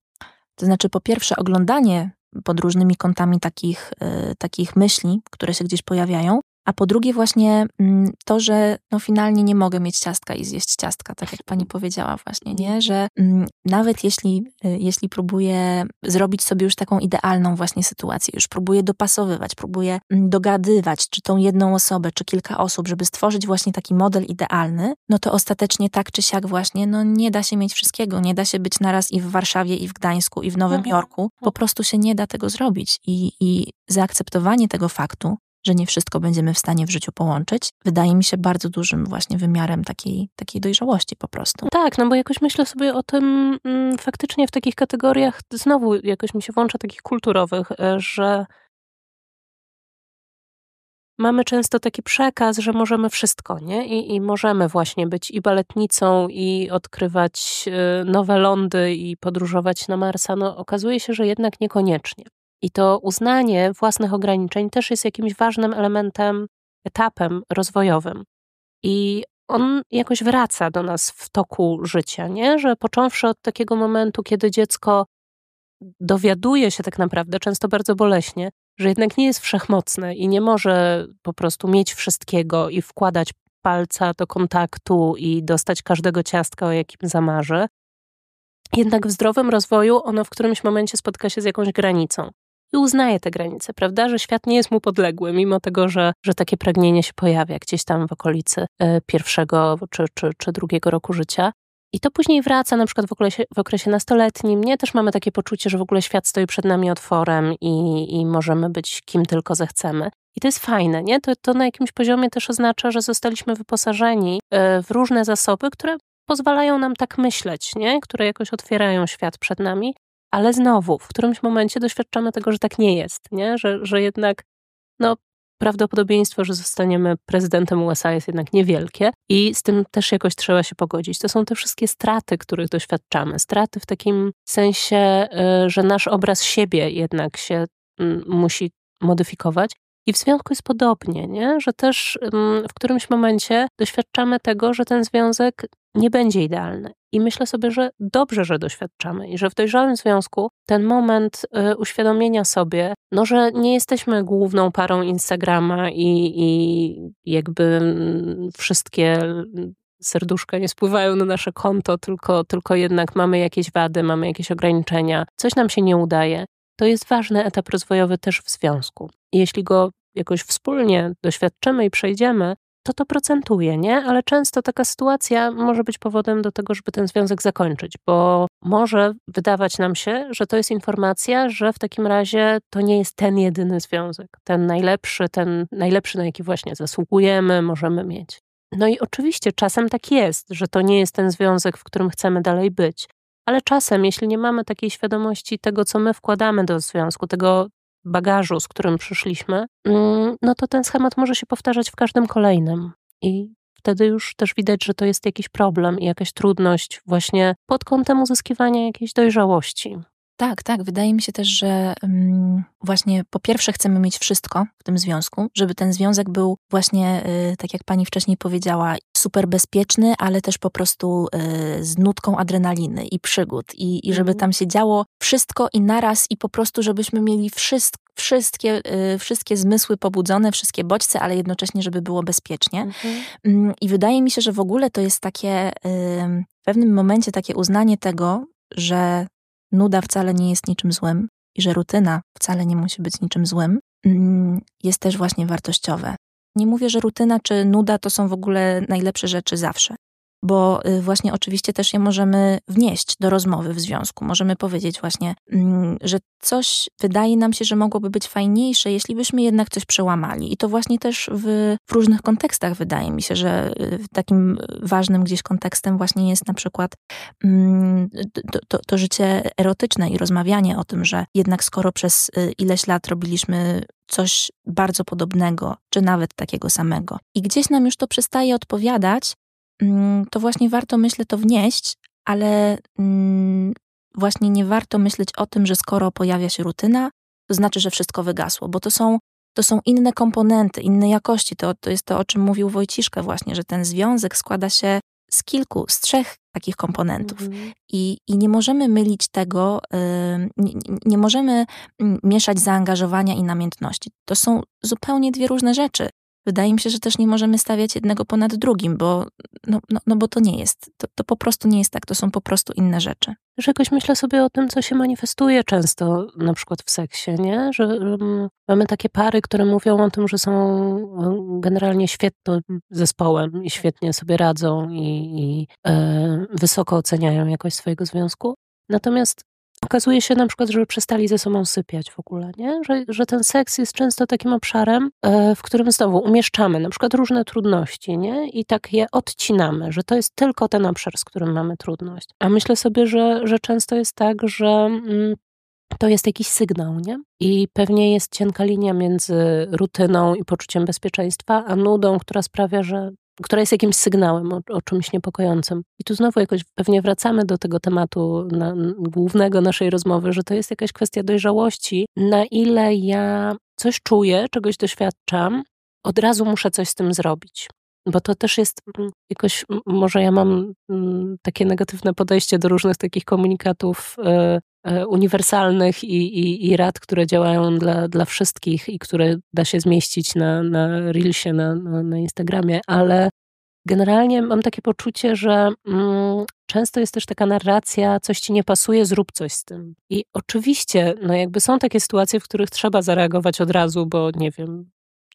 to znaczy po pierwsze oglądanie pod różnymi kątami takich, y, takich myśli, które się gdzieś pojawiają, a po drugie właśnie mm, to, że no finalnie nie mogę mieć ciastka i zjeść ciastka, tak jak pani powiedziała właśnie, nie? Że mm, nawet jeśli, y, jeśli próbuję zrobić sobie już taką idealną właśnie sytuację, już próbuję dopasowywać, próbuję mm, dogadywać, czy tą jedną osobę, czy kilka osób, żeby stworzyć właśnie taki model idealny, no to ostatecznie tak czy siak właśnie, no nie da się mieć wszystkiego, nie da się być naraz i w Warszawie, i w Gdańsku, i w Nowym mhm. Jorku, po prostu się nie da tego zrobić i, i zaakceptowanie tego faktu, że nie wszystko będziemy w stanie w życiu połączyć, wydaje mi się bardzo dużym właśnie wymiarem takiej, takiej dojrzałości po prostu. Tak, no bo jakoś myślę sobie o tym mm, faktycznie w takich kategoriach, znowu jakoś mi się włącza takich kulturowych, e, że mamy często taki przekaz, że możemy wszystko, nie? I, I, możemy właśnie być i baletnicą, i odkrywać e, nowe lądy, i podróżować na Marsa. No, okazuje się, że jednak niekoniecznie. I to uznanie własnych ograniczeń też jest jakimś ważnym elementem, etapem rozwojowym. I on jakoś wraca do nas w toku życia, nie? Że począwszy od takiego momentu, kiedy dziecko dowiaduje się tak naprawdę, często bardzo boleśnie, że jednak nie jest wszechmocne i nie może po prostu mieć wszystkiego i wkładać palca do kontaktu i dostać każdego ciastka, o jakim zamarzy. Jednak w zdrowym rozwoju ono w którymś momencie spotka się z jakąś granicą i uznaje te granice, prawda? Że świat nie jest mu podległy, mimo tego, że, że takie pragnienie się pojawia gdzieś tam w okolicy e, pierwszego czy, czy, czy drugiego roku życia. I to później wraca na przykład w okresie, w okresie nastoletnim. Nie też mamy takie poczucie, że w ogóle świat stoi przed nami otworem i, i możemy być kim tylko zechcemy. I to jest fajne, nie? To, to na jakimś poziomie też oznacza, że zostaliśmy wyposażeni e, w różne zasoby, które pozwalają nam tak myśleć, nie? które jakoś otwierają świat przed nami ale znowu, w którymś momencie doświadczamy tego, że tak nie jest, nie? Że, że jednak no, prawdopodobieństwo, że zostaniemy prezydentem USA jest jednak niewielkie i z tym też jakoś trzeba się pogodzić. To są te wszystkie straty, których doświadczamy. Straty w takim sensie, y, że nasz obraz siebie jednak się mm, musi modyfikować. I w związku jest podobnie, nie? że też w którymś momencie doświadczamy tego, że ten związek nie będzie idealny. I myślę sobie, że dobrze, że doświadczamy i że w dojrzałym związku ten moment y, uświadomienia sobie, no, że nie jesteśmy główną parą Instagrama i, i jakby mm, wszystkie serduszka nie spływają na nasze konto, tylko, tylko jednak mamy jakieś wady, mamy jakieś ograniczenia, coś nam się nie udaje. To jest ważny etap rozwojowy też w związku. Jeśli go jakoś wspólnie doświadczymy i przejdziemy, to to procentuje, nie? Ale często taka sytuacja może być powodem do tego, żeby ten związek zakończyć, bo może wydawać nam się, że to jest informacja, że w takim razie to nie jest ten jedyny związek, ten najlepszy, ten najlepszy, na jaki właśnie zasługujemy, możemy mieć. No i oczywiście czasem tak jest, że to nie jest ten związek, w którym chcemy dalej być. Ale czasem, jeśli nie mamy takiej świadomości tego, co my wkładamy do związku, tego, bagażu, z którym przyszliśmy, mm, no to ten schemat może się powtarzać w każdym kolejnym. I wtedy już też widać, że to jest jakiś problem i jakaś trudność właśnie pod kątem uzyskiwania jakiejś dojrzałości. Tak, tak. Wydaje mi się też, że um, właśnie po pierwsze chcemy mieć wszystko w tym związku, żeby ten związek był właśnie, y, tak jak pani wcześniej powiedziała, super bezpieczny, ale też po prostu y, z nutką adrenaliny i przygód. I, i żeby mhm. tam się działo wszystko i naraz i po prostu, żebyśmy mieli wszystko wszystkie, y, wszystkie zmysły pobudzone, wszystkie bodźce, ale jednocześnie, żeby było bezpiecznie. Mhm. Mm, I wydaje mi się, że w ogóle to jest takie w pewnym momencie takie uznanie tego, że nuda wcale nie jest niczym złym i że rutyna wcale nie musi być niczym złym, mm, jest też właśnie wartościowe. Nie mówię, że rutyna czy nuda to są w ogóle najlepsze rzeczy zawsze bo y, właśnie oczywiście też je możemy wnieść do rozmowy w związku. Możemy powiedzieć właśnie, mm, że coś wydaje nam się, że mogłoby być fajniejsze, jeśli byśmy jednak coś przełamali. I to właśnie też w, w różnych kontekstach wydaje mi się, że y, takim ważnym gdzieś kontekstem właśnie jest na przykład mm, to, to, to życie erotyczne i rozmawianie o tym, że jednak skoro przez y, ileś lat robiliśmy coś bardzo podobnego, czy nawet takiego samego. I gdzieś nam już to przestaje odpowiadać, to właśnie warto, myślę, to wnieść, ale mm, właśnie nie warto myśleć o tym, że skoro pojawia się rutyna, to znaczy, że wszystko wygasło, bo to są, to są inne komponenty, inne jakości. To, to jest to, o czym mówił Wojciszka właśnie, że ten związek składa się z kilku, z trzech takich komponentów. Mhm. I, I nie możemy mylić tego, yy, nie, nie, możemy mm, mieszać zaangażowania i namiętności. To są zupełnie dwie różne rzeczy wydaje mi się, że też nie możemy stawiać jednego ponad drugim, bo, no, no, no bo to nie jest. To, to po prostu nie jest tak, to są po prostu inne rzeczy. Że jakoś myślę sobie o tym, co się manifestuje często, na przykład w seksie, nie? Że um, mamy takie pary, które mówią o tym, że są generalnie świetnym zespołem i świetnie sobie radzą i, i e, wysoko oceniają jakość swojego związku. Natomiast Okazuje się na przykład, że przestali ze sobą sypiać w ogóle, nie? Że, że ten seks jest często takim obszarem, e, w którym znowu umieszczamy na przykład różne trudności, nie? I tak je odcinamy, że to jest tylko ten obszar, z którym mamy trudność. A myślę sobie, że, że często jest tak, że mm, to jest jakiś sygnał, nie? I pewnie jest cienka linia między rutyną i poczuciem bezpieczeństwa, a nudą, która sprawia, że która jest jakimś sygnałem o, o, czymś niepokojącym. I tu znowu jakoś pewnie wracamy do tego tematu na, głównego naszej rozmowy, że to jest jakaś kwestia dojrzałości, na ile ja coś czuję, czegoś doświadczam, od razu muszę coś z tym zrobić. Bo to też jest mm, jakoś, może ja mam mm, takie negatywne podejście do różnych takich komunikatów e, uniwersalnych i, i, i rad, które działają dla, dla wszystkich i które da się zmieścić na, na Reelsie, na, na, na Instagramie, ale generalnie mam takie poczucie, że mm, często jest też taka narracja, coś ci nie pasuje, zrób coś z tym. I oczywiście, no jakby są takie sytuacje, w których trzeba zareagować od razu, bo nie wiem,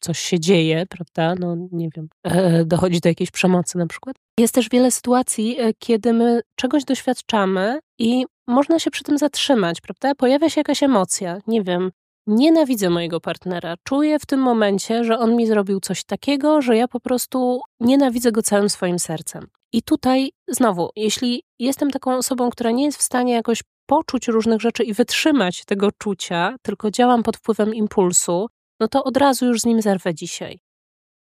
coś się dzieje, prawda? No nie wiem, e, dochodzi do jakiejś przemocy na przykład. Jest też wiele sytuacji, e, kiedy my czegoś doświadczamy i można się przy tym zatrzymać, prawda? Pojawia się jakaś emocja, nie wiem, nienawidzę mojego partnera. Czuję w tym momencie, że on mi zrobił coś takiego, że ja po prostu nienawidzę go całym swoim sercem. I tutaj znowu, jeśli jestem taką osobą, która nie jest w stanie jakoś poczuć różnych rzeczy i wytrzymać tego czucia, tylko działam pod wpływem impulsu, no to od razu już z nim zerwę dzisiaj.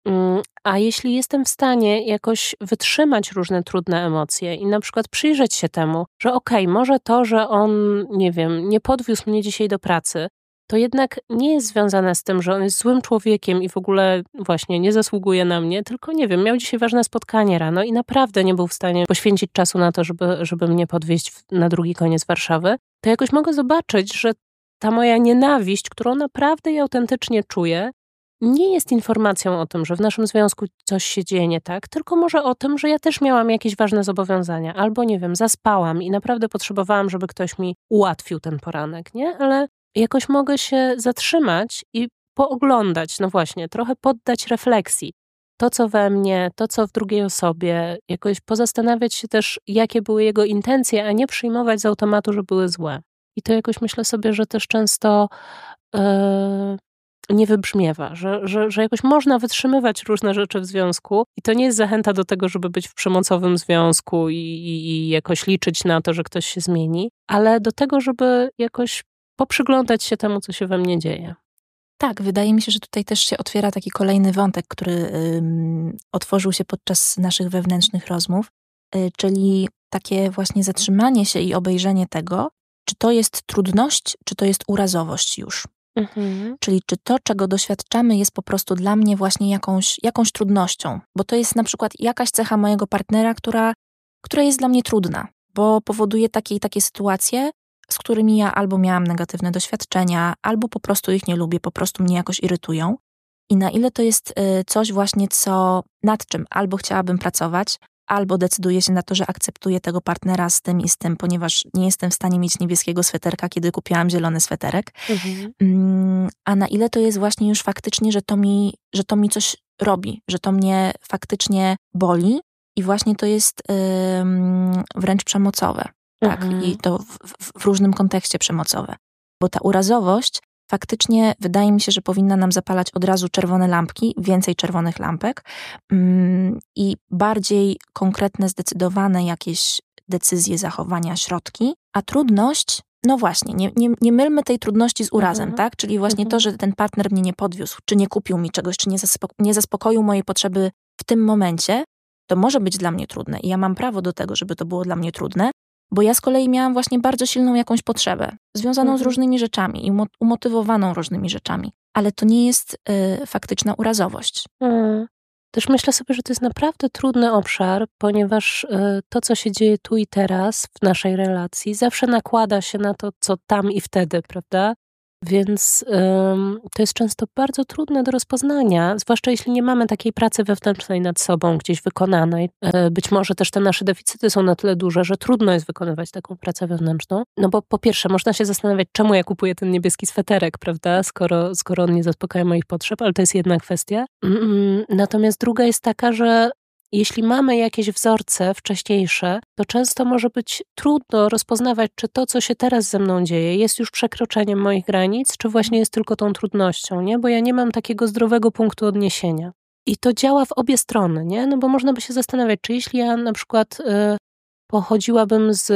Mm, a jeśli jestem w stanie jakoś wytrzymać różne trudne emocje i na przykład przyjrzeć się temu, że okej, okay, może to, że on, nie wiem, nie podwiózł mnie dzisiaj do pracy, to jednak nie jest związane z tym, że on jest złym człowiekiem i w ogóle właśnie nie zasługuje na mnie, tylko nie wiem, miał dzisiaj ważne spotkanie rano i naprawdę nie był w stanie poświęcić czasu na to, żeby, żeby mnie podwieźć na drugi koniec Warszawy, to jakoś mogę zobaczyć, że ta moja nienawiść, którą naprawdę i autentycznie czuję, nie jest informacją o tym, że w naszym związku coś się dzieje nie tak, tylko może o tym, że ja też miałam jakieś ważne zobowiązania, albo nie wiem, zaspałam i naprawdę potrzebowałam, żeby ktoś mi ułatwił ten poranek, nie? Ale jakoś mogę się zatrzymać i pooglądać, no właśnie, trochę poddać refleksji. To, co we mnie, to, co w drugiej osobie, jakoś pozastanawiać się też, jakie były jego intencje, a nie przyjmować z automatu, że były złe. I to jakoś myślę sobie, że też często yy, nie wybrzmiewa, że, że, że jakoś można wytrzymywać różne rzeczy w związku i to nie jest zachęta do tego, żeby być w przemocowym związku i, i, i jakoś liczyć na to, że ktoś się zmieni, ale do tego, żeby jakoś poprzyglądać się temu, co się we mnie dzieje. Tak, wydaje mi się, że tutaj też się otwiera taki kolejny wątek, który otworzył się podczas naszych wewnętrznych rozmów, y, czyli takie właśnie zatrzymanie się i obejrzenie tego, czy to jest trudność, czy to jest urazowość już. Mhm. Czyli czy to, czego doświadczamy, jest po prostu dla mnie właśnie jakąś, jakąś trudnością, bo to jest na przykład jakaś cecha mojego partnera, która, która jest dla mnie trudna, bo powoduje takie i takie sytuacje, z którymi ja albo miałam negatywne doświadczenia, albo po prostu ich nie lubię, po prostu mnie jakoś irytują. I na ile to jest y, coś właśnie, co nad czym albo chciałabym pracować, albo decyduję się na to, że akceptuję tego partnera z tym i z tym, ponieważ nie jestem w stanie mieć niebieskiego sweterka, kiedy kupiłam zielony sweterek. Mhm. Mm, a na ile to jest właśnie już faktycznie, że to mi, że to mi coś robi, że to mnie faktycznie boli i właśnie to jest wręcz przemocowe. Tak, mhm. i to w, w, w różnym kontekście przemocowe. Bo ta urazowość faktycznie wydaje mi się, że powinna nam zapalać od razu czerwone lampki, więcej czerwonych lampek mm, i bardziej konkretne, zdecydowane jakieś decyzje, zachowania, środki, a trudność no właśnie, nie, nie, nie mylmy tej trudności z urazem, mhm. tak? Czyli właśnie mhm. to, że ten partner mnie nie podwiózł, czy nie kupił mi czegoś, czy nie, zaspoko nie zaspokoił mojej potrzeby w tym momencie, to może być dla mnie trudne i ja mam prawo do tego, żeby to było dla mnie trudne, bo ja z kolei miałam właśnie bardzo silną jakąś potrzebę, związaną mhm. z różnymi rzeczami i umotywowaną różnymi rzeczami. Ale to nie jest y, faktyczna urazowość. Mm. Też myślę sobie, że to jest naprawdę trudny obszar, ponieważ y, to, co się dzieje tu i teraz w naszej relacji, zawsze nakłada się na to, co tam i wtedy, prawda? Więc to jest często bardzo trudne do rozpoznania, zwłaszcza jeśli nie mamy takiej pracy wewnętrznej nad sobą gdzieś wykonanej. Yy, być może też te nasze deficyty są na tyle duże, że trudno jest wykonywać taką pracę wewnętrzną. No bo po pierwsze, można się zastanawiać, czemu ja kupuję ten niebieski sweterek, prawda, skoro, skoro on nie zaspokaja moich potrzeb, ale to jest jedna kwestia. Yy, natomiast druga jest taka, że jeśli mamy jakieś wzorce wcześniejsze, to często może być trudno rozpoznawać, czy to, co się teraz ze mną dzieje, jest już przekroczeniem moich granic, czy właśnie jest tylko tą trudnością, nie? Bo ja nie mam takiego zdrowego punktu odniesienia. I to działa w obie strony, nie? No bo można by się zastanawiać, czy jeśli ja na przykład y, pochodziłabym z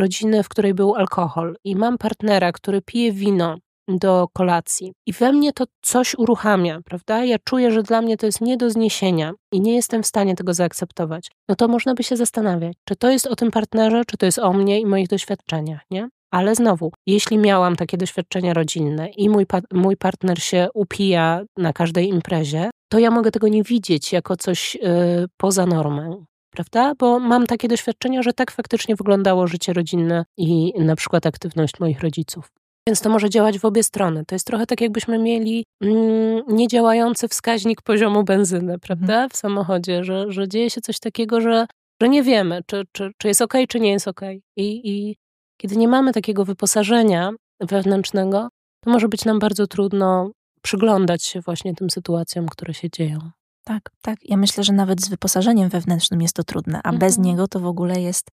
rodziny, w której był alkohol i mam partnera, który pije wino do kolacji. I we mnie to coś uruchamia, prawda? Ja czuję, że dla mnie to jest nie do zniesienia i nie jestem w stanie tego zaakceptować. No to można by się zastanawiać, czy to jest o tym partnerze, czy to jest o mnie i moich doświadczeniach, nie? Ale znowu, jeśli miałam takie doświadczenia rodzinne i mój, pa mój partner się upija na każdej imprezie, to ja mogę tego nie widzieć jako coś yy, poza normą. Prawda? Bo mam takie doświadczenia, że tak faktycznie wyglądało życie rodzinne i na przykład aktywność moich rodziców. Więc to może działać w obie strony. To jest trochę tak, jakbyśmy mieli mm, niedziałający wskaźnik poziomu benzyny, prawda, mhm. w samochodzie, że, że dzieje się coś takiego, że, że nie wiemy, czy, czy, czy jest ok, czy nie jest ok. I, I kiedy nie mamy takiego wyposażenia wewnętrznego, to może być nam bardzo trudno przyglądać się właśnie tym sytuacjom, które się dzieją. Tak, tak. Ja myślę, że nawet z wyposażeniem wewnętrznym jest to trudne, a mhm. bez niego to w ogóle jest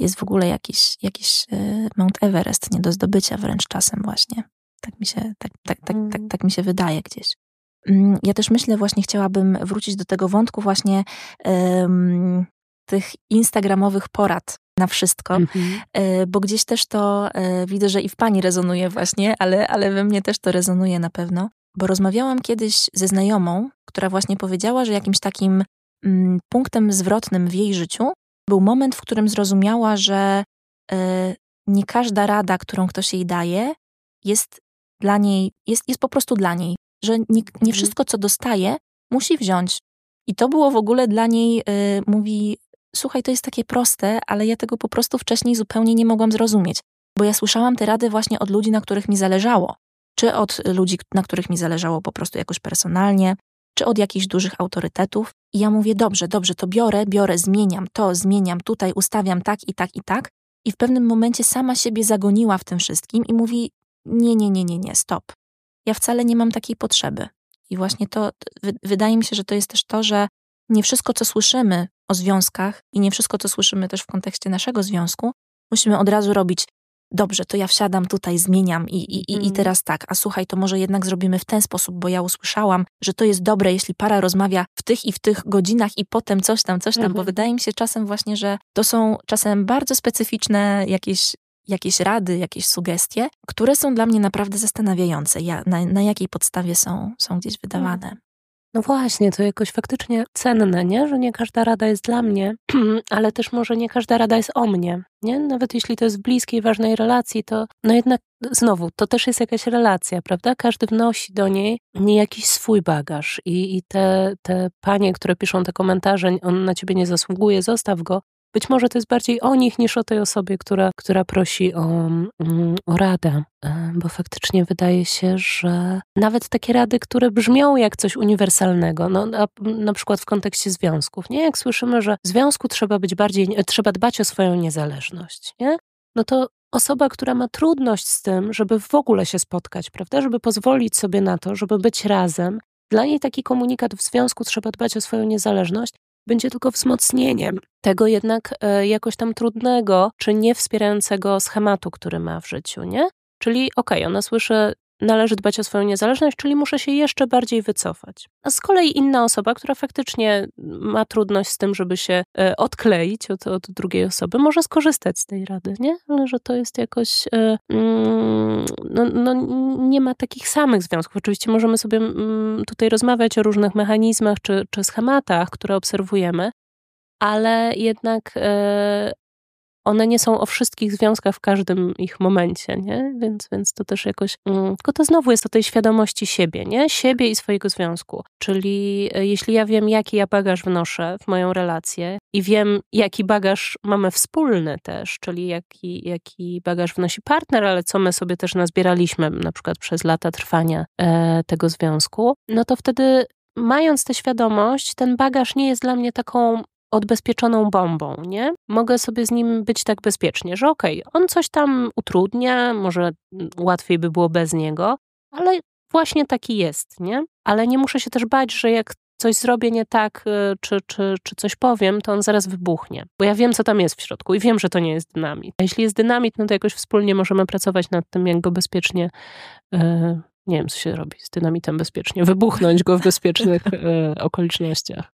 jest w ogóle jakiś, jakiś e, Mount Everest nie do zdobycia wręcz czasem właśnie. Tak mi się, tak, tak, tak, tak, mm. tak mi się wydaje gdzieś. Mm, ja też myślę, właśnie chciałabym wrócić do tego wątku właśnie um, tych instagramowych porad na wszystko, mm-hmm. bo gdzieś też to e, widzę, że i w pani rezonuje właśnie, ale, ale we mnie też to rezonuje na pewno, bo rozmawiałam kiedyś ze znajomą, która właśnie powiedziała, że jakimś takim mm, punktem zwrotnym w jej życiu był moment, w którym zrozumiała, że e, nie każda rada, którą ktoś jej daje, jest dla niej, jest, jest po prostu dla niej. Że nie, nie mhm. wszystko, co dostaje, musi wziąć. I to było w ogóle dla niej, y, mówi, słuchaj, to jest takie proste, ale ja tego po prostu wcześniej zupełnie nie mogłam zrozumieć. Bo ja słyszałam te rady właśnie od ludzi, na których mi zależało. Czy od ludzi, na których mi zależało po prostu jakoś personalnie, czy od jakichś dużych autorytetów. I ja mówię, dobrze, dobrze, to biorę, biorę, zmieniam to, zmieniam tutaj, ustawiam tak i tak i tak. I w pewnym momencie sama siebie zagoniła w tym wszystkim i mówi, nie, nie, nie, nie, nie, stop. Ja wcale nie mam takiej potrzeby. I właśnie to, wydaje mi się, że to jest też to, że nie wszystko, co słyszymy o związkach i nie wszystko, co słyszymy też w kontekście naszego związku, musimy od razu robić dobrze, to ja wsiadam tutaj, zmieniam i, i, i, i mhm. teraz tak, a słuchaj, to może jednak zrobimy w ten sposób, bo ja usłyszałam, że to jest dobre, jeśli para rozmawia w tych i w tych godzinach i potem coś tam, coś tam, mhm. bo wydaje mi się czasem właśnie, że to są czasem bardzo specyficzne jakieś jakieś rady, jakieś sugestie, które są dla mnie naprawdę zastanawiające, ja, na, na jakiej podstawie są, są gdzieś wydawane. No właśnie, to jakoś faktycznie cenne, nie? Że nie każda rada jest dla mnie, <clears throat> ale też może nie każda rada jest o mnie, nie? Nawet jeśli to jest w bliskiej, ważnej relacji, to no jednak znowu, to też jest jakaś relacja, prawda? Każdy wnosi do niej nie jakiś swój bagaż i, i te, te panie, które piszą te komentarze, on na ciebie nie zasługuje, zostaw go, być może to jest bardziej o nich niż o tej osobie, która, która prosi o, mm, o radę, e, bo faktycznie wydaje się, że nawet takie rady, które brzmią jak coś uniwersalnego, no, na, na przykład w kontekście związków, nie? Jak słyszymy, że w związku trzeba być bardziej, trzeba dbać o swoją niezależność, nie? No to osoba, która ma trudność z tym, żeby w ogóle się spotkać, prawda, żeby pozwolić sobie na to, żeby być razem, dla niej taki komunikat w związku trzeba dbać o swoją niezależność, będzie tylko wzmocnieniem tego jednak e, jakoś tam trudnego czy niewspierającego schematu, który ma w życiu, nie? Czyli okej, okay, ona słyszy należy dbać o swoją niezależność, czyli muszę się jeszcze bardziej wycofać. A z kolei inna osoba, która faktycznie ma trudność z tym, żeby się e, odkleić od, od drugiej osoby, może skorzystać z tej rady, nie? Ale że to jest jakoś. E, mm, no, no, nie ma takich samych związków. Oczywiście możemy sobie mm, tutaj rozmawiać o różnych mechanizmach czy, czy schematach, które obserwujemy, ale jednak e, one nie są o wszystkich związkach w każdym ich momencie, nie? Więc, więc to też jakoś, mm, tylko to znowu jest o tej świadomości siebie, nie? Siebie i swojego związku. Czyli e, jeśli ja wiem, jaki ja bagaż wnoszę w moją relację i wiem, jaki bagaż mamy wspólny też, czyli jaki, jaki bagaż wnosi partner, ale co my sobie też nazbieraliśmy na przykład przez lata trwania e, tego związku, no to wtedy mając tę świadomość, ten bagaż nie jest dla mnie taką odbezpieczoną bombą, nie? Mogę sobie z nim być tak bezpiecznie, że okej, okay, on coś tam utrudnia, może łatwiej by było bez niego, ale właśnie taki jest, nie? Ale nie muszę się też bać, że jak coś zrobię nie tak, y, czy, czy, czy coś powiem, to on zaraz wybuchnie. Bo ja wiem, co tam jest w środku i wiem, że to nie jest dynamit. A jeśli jest dynamit, no to jakoś wspólnie możemy pracować nad tym, jak go bezpiecznie, yy, nie wiem, co się robi z dynamitem bezpiecznie, wybuchnąć go w bezpiecznych yy, okolicznościach.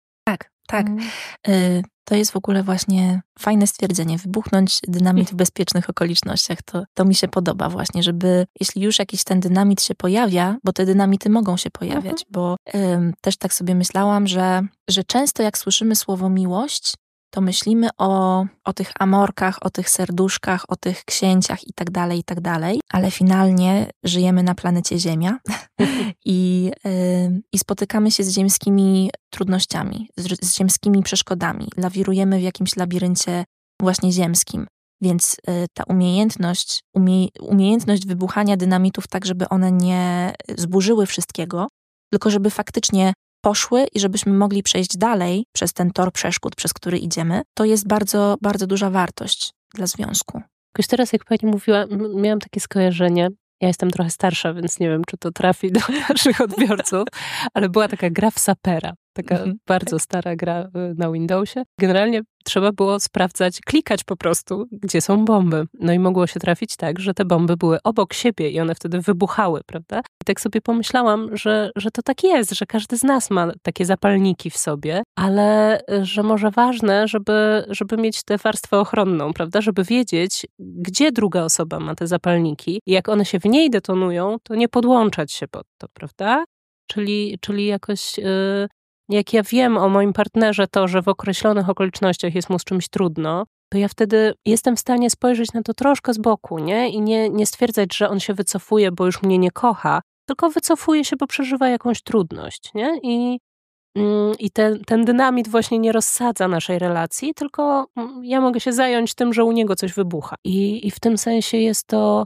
Tak. Mm. Y, to jest w ogóle właśnie fajne stwierdzenie, wybuchnąć dynamit w bezpiecznych okolicznościach. To, to mi się podoba właśnie, żeby jeśli już jakiś ten dynamit się pojawia, bo te dynamity mogą się pojawiać, mhm. bo też tak sobie myślałam, że, że często jak słyszymy słowo miłość, to myślimy o, o tych amorkach, o tych serduszkach, o tych księciach i tak dalej, i tak dalej, ale finalnie żyjemy na planecie Ziemia <laughs> i, yy, i spotykamy się z ziemskimi trudnościami, z, z ziemskimi przeszkodami. Lawirujemy w jakimś labiryncie właśnie ziemskim. Więc y, ta umiejętność, umie, umiejętność wybuchania dynamitów tak, żeby one nie zburzyły wszystkiego, tylko żeby faktycznie poszły i żebyśmy mogli przejść dalej przez ten tor przeszkód, przez który idziemy, to jest bardzo, bardzo duża wartość dla związku. Jakoś teraz, jak pani mówiła, miałam takie skojarzenie. Ja jestem trochę starsza, więc nie wiem, czy to trafi do <laughs> naszych odbiorców, ale była taka gra w sapera taka mhm. bardzo stara gra y, na Windowsie. Generalnie trzeba było sprawdzać, klikać po prostu, gdzie są bomby. No i mogło się trafić tak, że te bomby były obok siebie i one wtedy wybuchały, prawda? I tak sobie pomyślałam, że, że to tak jest, że każdy z nas ma takie zapalniki w sobie, ale y, że może ważne, żeby, żeby mieć tę warstwę ochronną, prawda? Żeby wiedzieć, gdzie druga osoba ma te zapalniki i jak one się w niej detonują, to nie podłączać się pod to, prawda? Czyli, czyli jakoś y, jak ja wiem o moim partnerze to, że w określonych okolicznościach jest mu z czymś trudno, to ja wtedy jestem w stanie spojrzeć na to troszkę z boku, nie? I nie, nie stwierdzać, że on się wycofuje, bo już mnie nie kocha, tylko wycofuje się, bo przeżywa jakąś trudność, nie? I, mm, i ten, ten dynamit właśnie nie rozsadza naszej relacji, tylko mm, ja mogę się zająć tym, że u niego coś wybucha. I, i w tym sensie jest to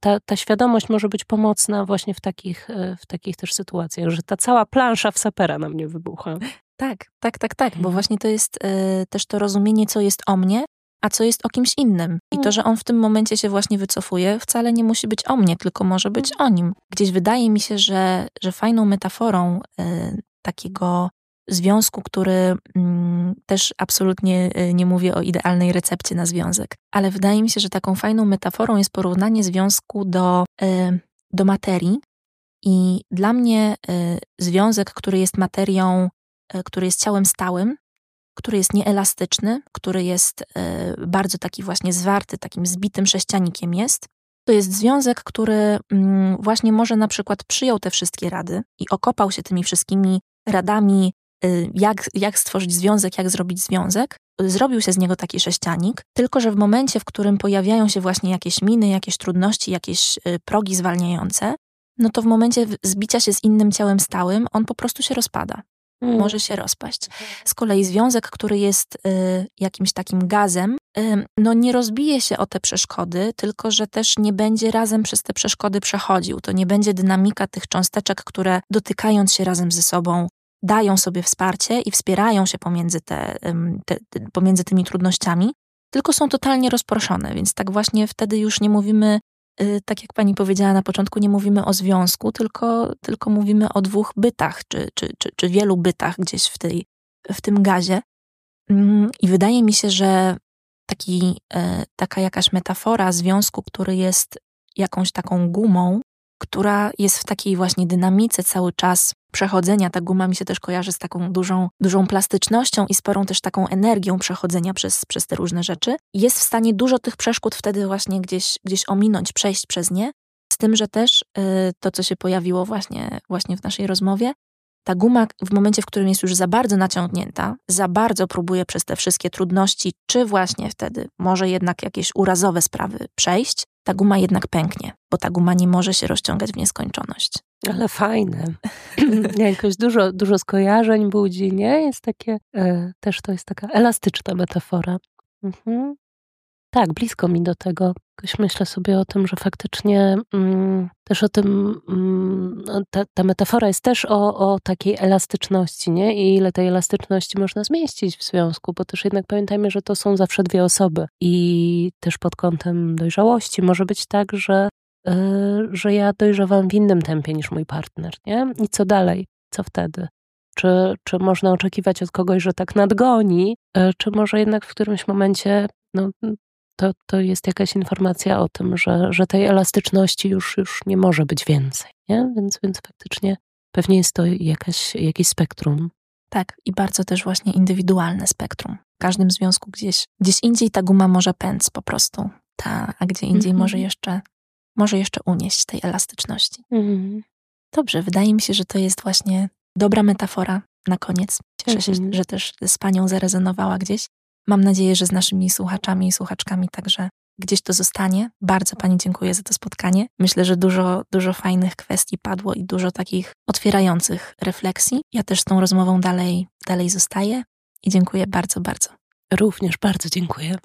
ta, ta świadomość może być pomocna właśnie w takich, e, w takich też sytuacjach, że ta cała plansza w sapera na mnie wybucha. Tak, tak, tak, tak, bo właśnie to jest y, też to rozumienie, co jest o mnie, a co jest o kimś innym. I to, mm. że on w tym momencie się właśnie wycofuje, wcale nie musi być o mnie, tylko może być mm. o nim. Gdzieś wydaje mi się, że, że fajną metaforą y, takiego związku, który mm, też absolutnie y, nie mówię o idealnej recepcie na związek, ale wydaje mi się, że taką fajną metaforą jest porównanie związku do, y, do materii. I dla mnie y, związek, który jest materią, który jest ciałem stałym, który jest nieelastyczny, który jest bardzo taki właśnie zwarty, takim zbitym sześcianikiem jest, to jest związek, który mm, właśnie może na przykład przyjął te wszystkie rady i okopał się tymi wszystkimi radami jak, jak stworzyć związek, jak zrobić związek. Zrobił się z niego taki sześcianik, tylko że w momencie, w którym pojawiają się właśnie jakieś miny, jakieś trudności, jakieś y, progi zwalniające, no to w momencie zbicia się z innym ciałem stałym, on po prostu się rozpada. mm. może się rozpaść. Z kolei związek, który jest y, jakimś takim gazem, y, no nie rozbije się o te przeszkody, tylko że też nie będzie razem przez te przeszkody przechodził. To nie będzie dynamika tych cząsteczek, które dotykając się razem ze sobą dają sobie wsparcie i wspierają się pomiędzy, te, te, pomiędzy tymi trudnościami, tylko są totalnie rozproszone, więc tak właśnie wtedy już nie mówimy, y, tak jak pani powiedziała na początku, nie mówimy o związku, tylko, tylko mówimy o dwóch bytach, czy, czy, czy, czy wielu bytach gdzieś w, tej, w tym gazie. Mm, I wydaje mi się, że taki, e, taka jakaś metafora związku, który jest jakąś taką gumą, która jest w takiej właśnie dynamice cały czas przechodzenia. Ta guma mi się też kojarzy z taką dużą, dużą plastycznością i sporą też taką energią przechodzenia przez, przez te różne rzeczy. Jest w stanie dużo tych przeszkód wtedy właśnie gdzieś, gdzieś ominąć, przejść przez nie. Z tym, że też y, to, co się pojawiło właśnie, właśnie w naszej rozmowie, ta guma w momencie, w którym jest już za bardzo naciągnięta, za bardzo próbuje przez te wszystkie trudności, czy właśnie wtedy może jednak jakieś urazowe sprawy przejść, ta guma jednak pęknie, bo ta guma nie może się rozciągać w nieskończoność. Ale fajne. <clears throat> Jakoś dużo, dużo skojarzeń budzi, nie? Jest takie, e, też to jest taka elastyczna metafora. Mhm. Tak, blisko mi do tego. Jakoś myślę sobie o tym, że faktycznie mm, też o tym, mm, no, ta, ta, metafora jest też o, o takiej elastyczności, nie? I ile tej elastyczności można zmieścić w związku, bo też jednak pamiętajmy, że to są zawsze dwie osoby. I też pod kątem dojrzałości może być tak, że, yy, że ja dojrzewam w innym tempie niż mój partner, nie? I co dalej? Co wtedy? Czy, czy można oczekiwać od kogoś, że tak nadgoni, yy, czy może jednak w którymś momencie no, to, to jest jakaś informacja o tym, że, że tej elastyczności już, już nie może być więcej. Nie? Więc, więc faktycznie pewnie jest to jakaś, jakieś spektrum. Tak, i bardzo też właśnie indywidualne spektrum. W każdym związku gdzieś, gdzieś indziej ta guma może pędz po prostu, ta, a gdzie indziej może, jeszcze, może jeszcze unieść tej elastyczności. -hmm. Dobrze, wydaje mi się, że to jest właśnie dobra metafora na koniec. Cieszę się, mhm. że też z panią zarezonowała gdzieś. Mam nadzieję, że z naszymi słuchaczami i słuchaczkami także gdzieś to zostanie. Bardzo Pani dziękuję za to spotkanie. Myślę, że dużo, dużo fajnych kwestii padło i dużo takich otwierających refleksji. Ja też z tą rozmową dalej, dalej zostaję i dziękuję bardzo, bardzo. Również bardzo dziękuję.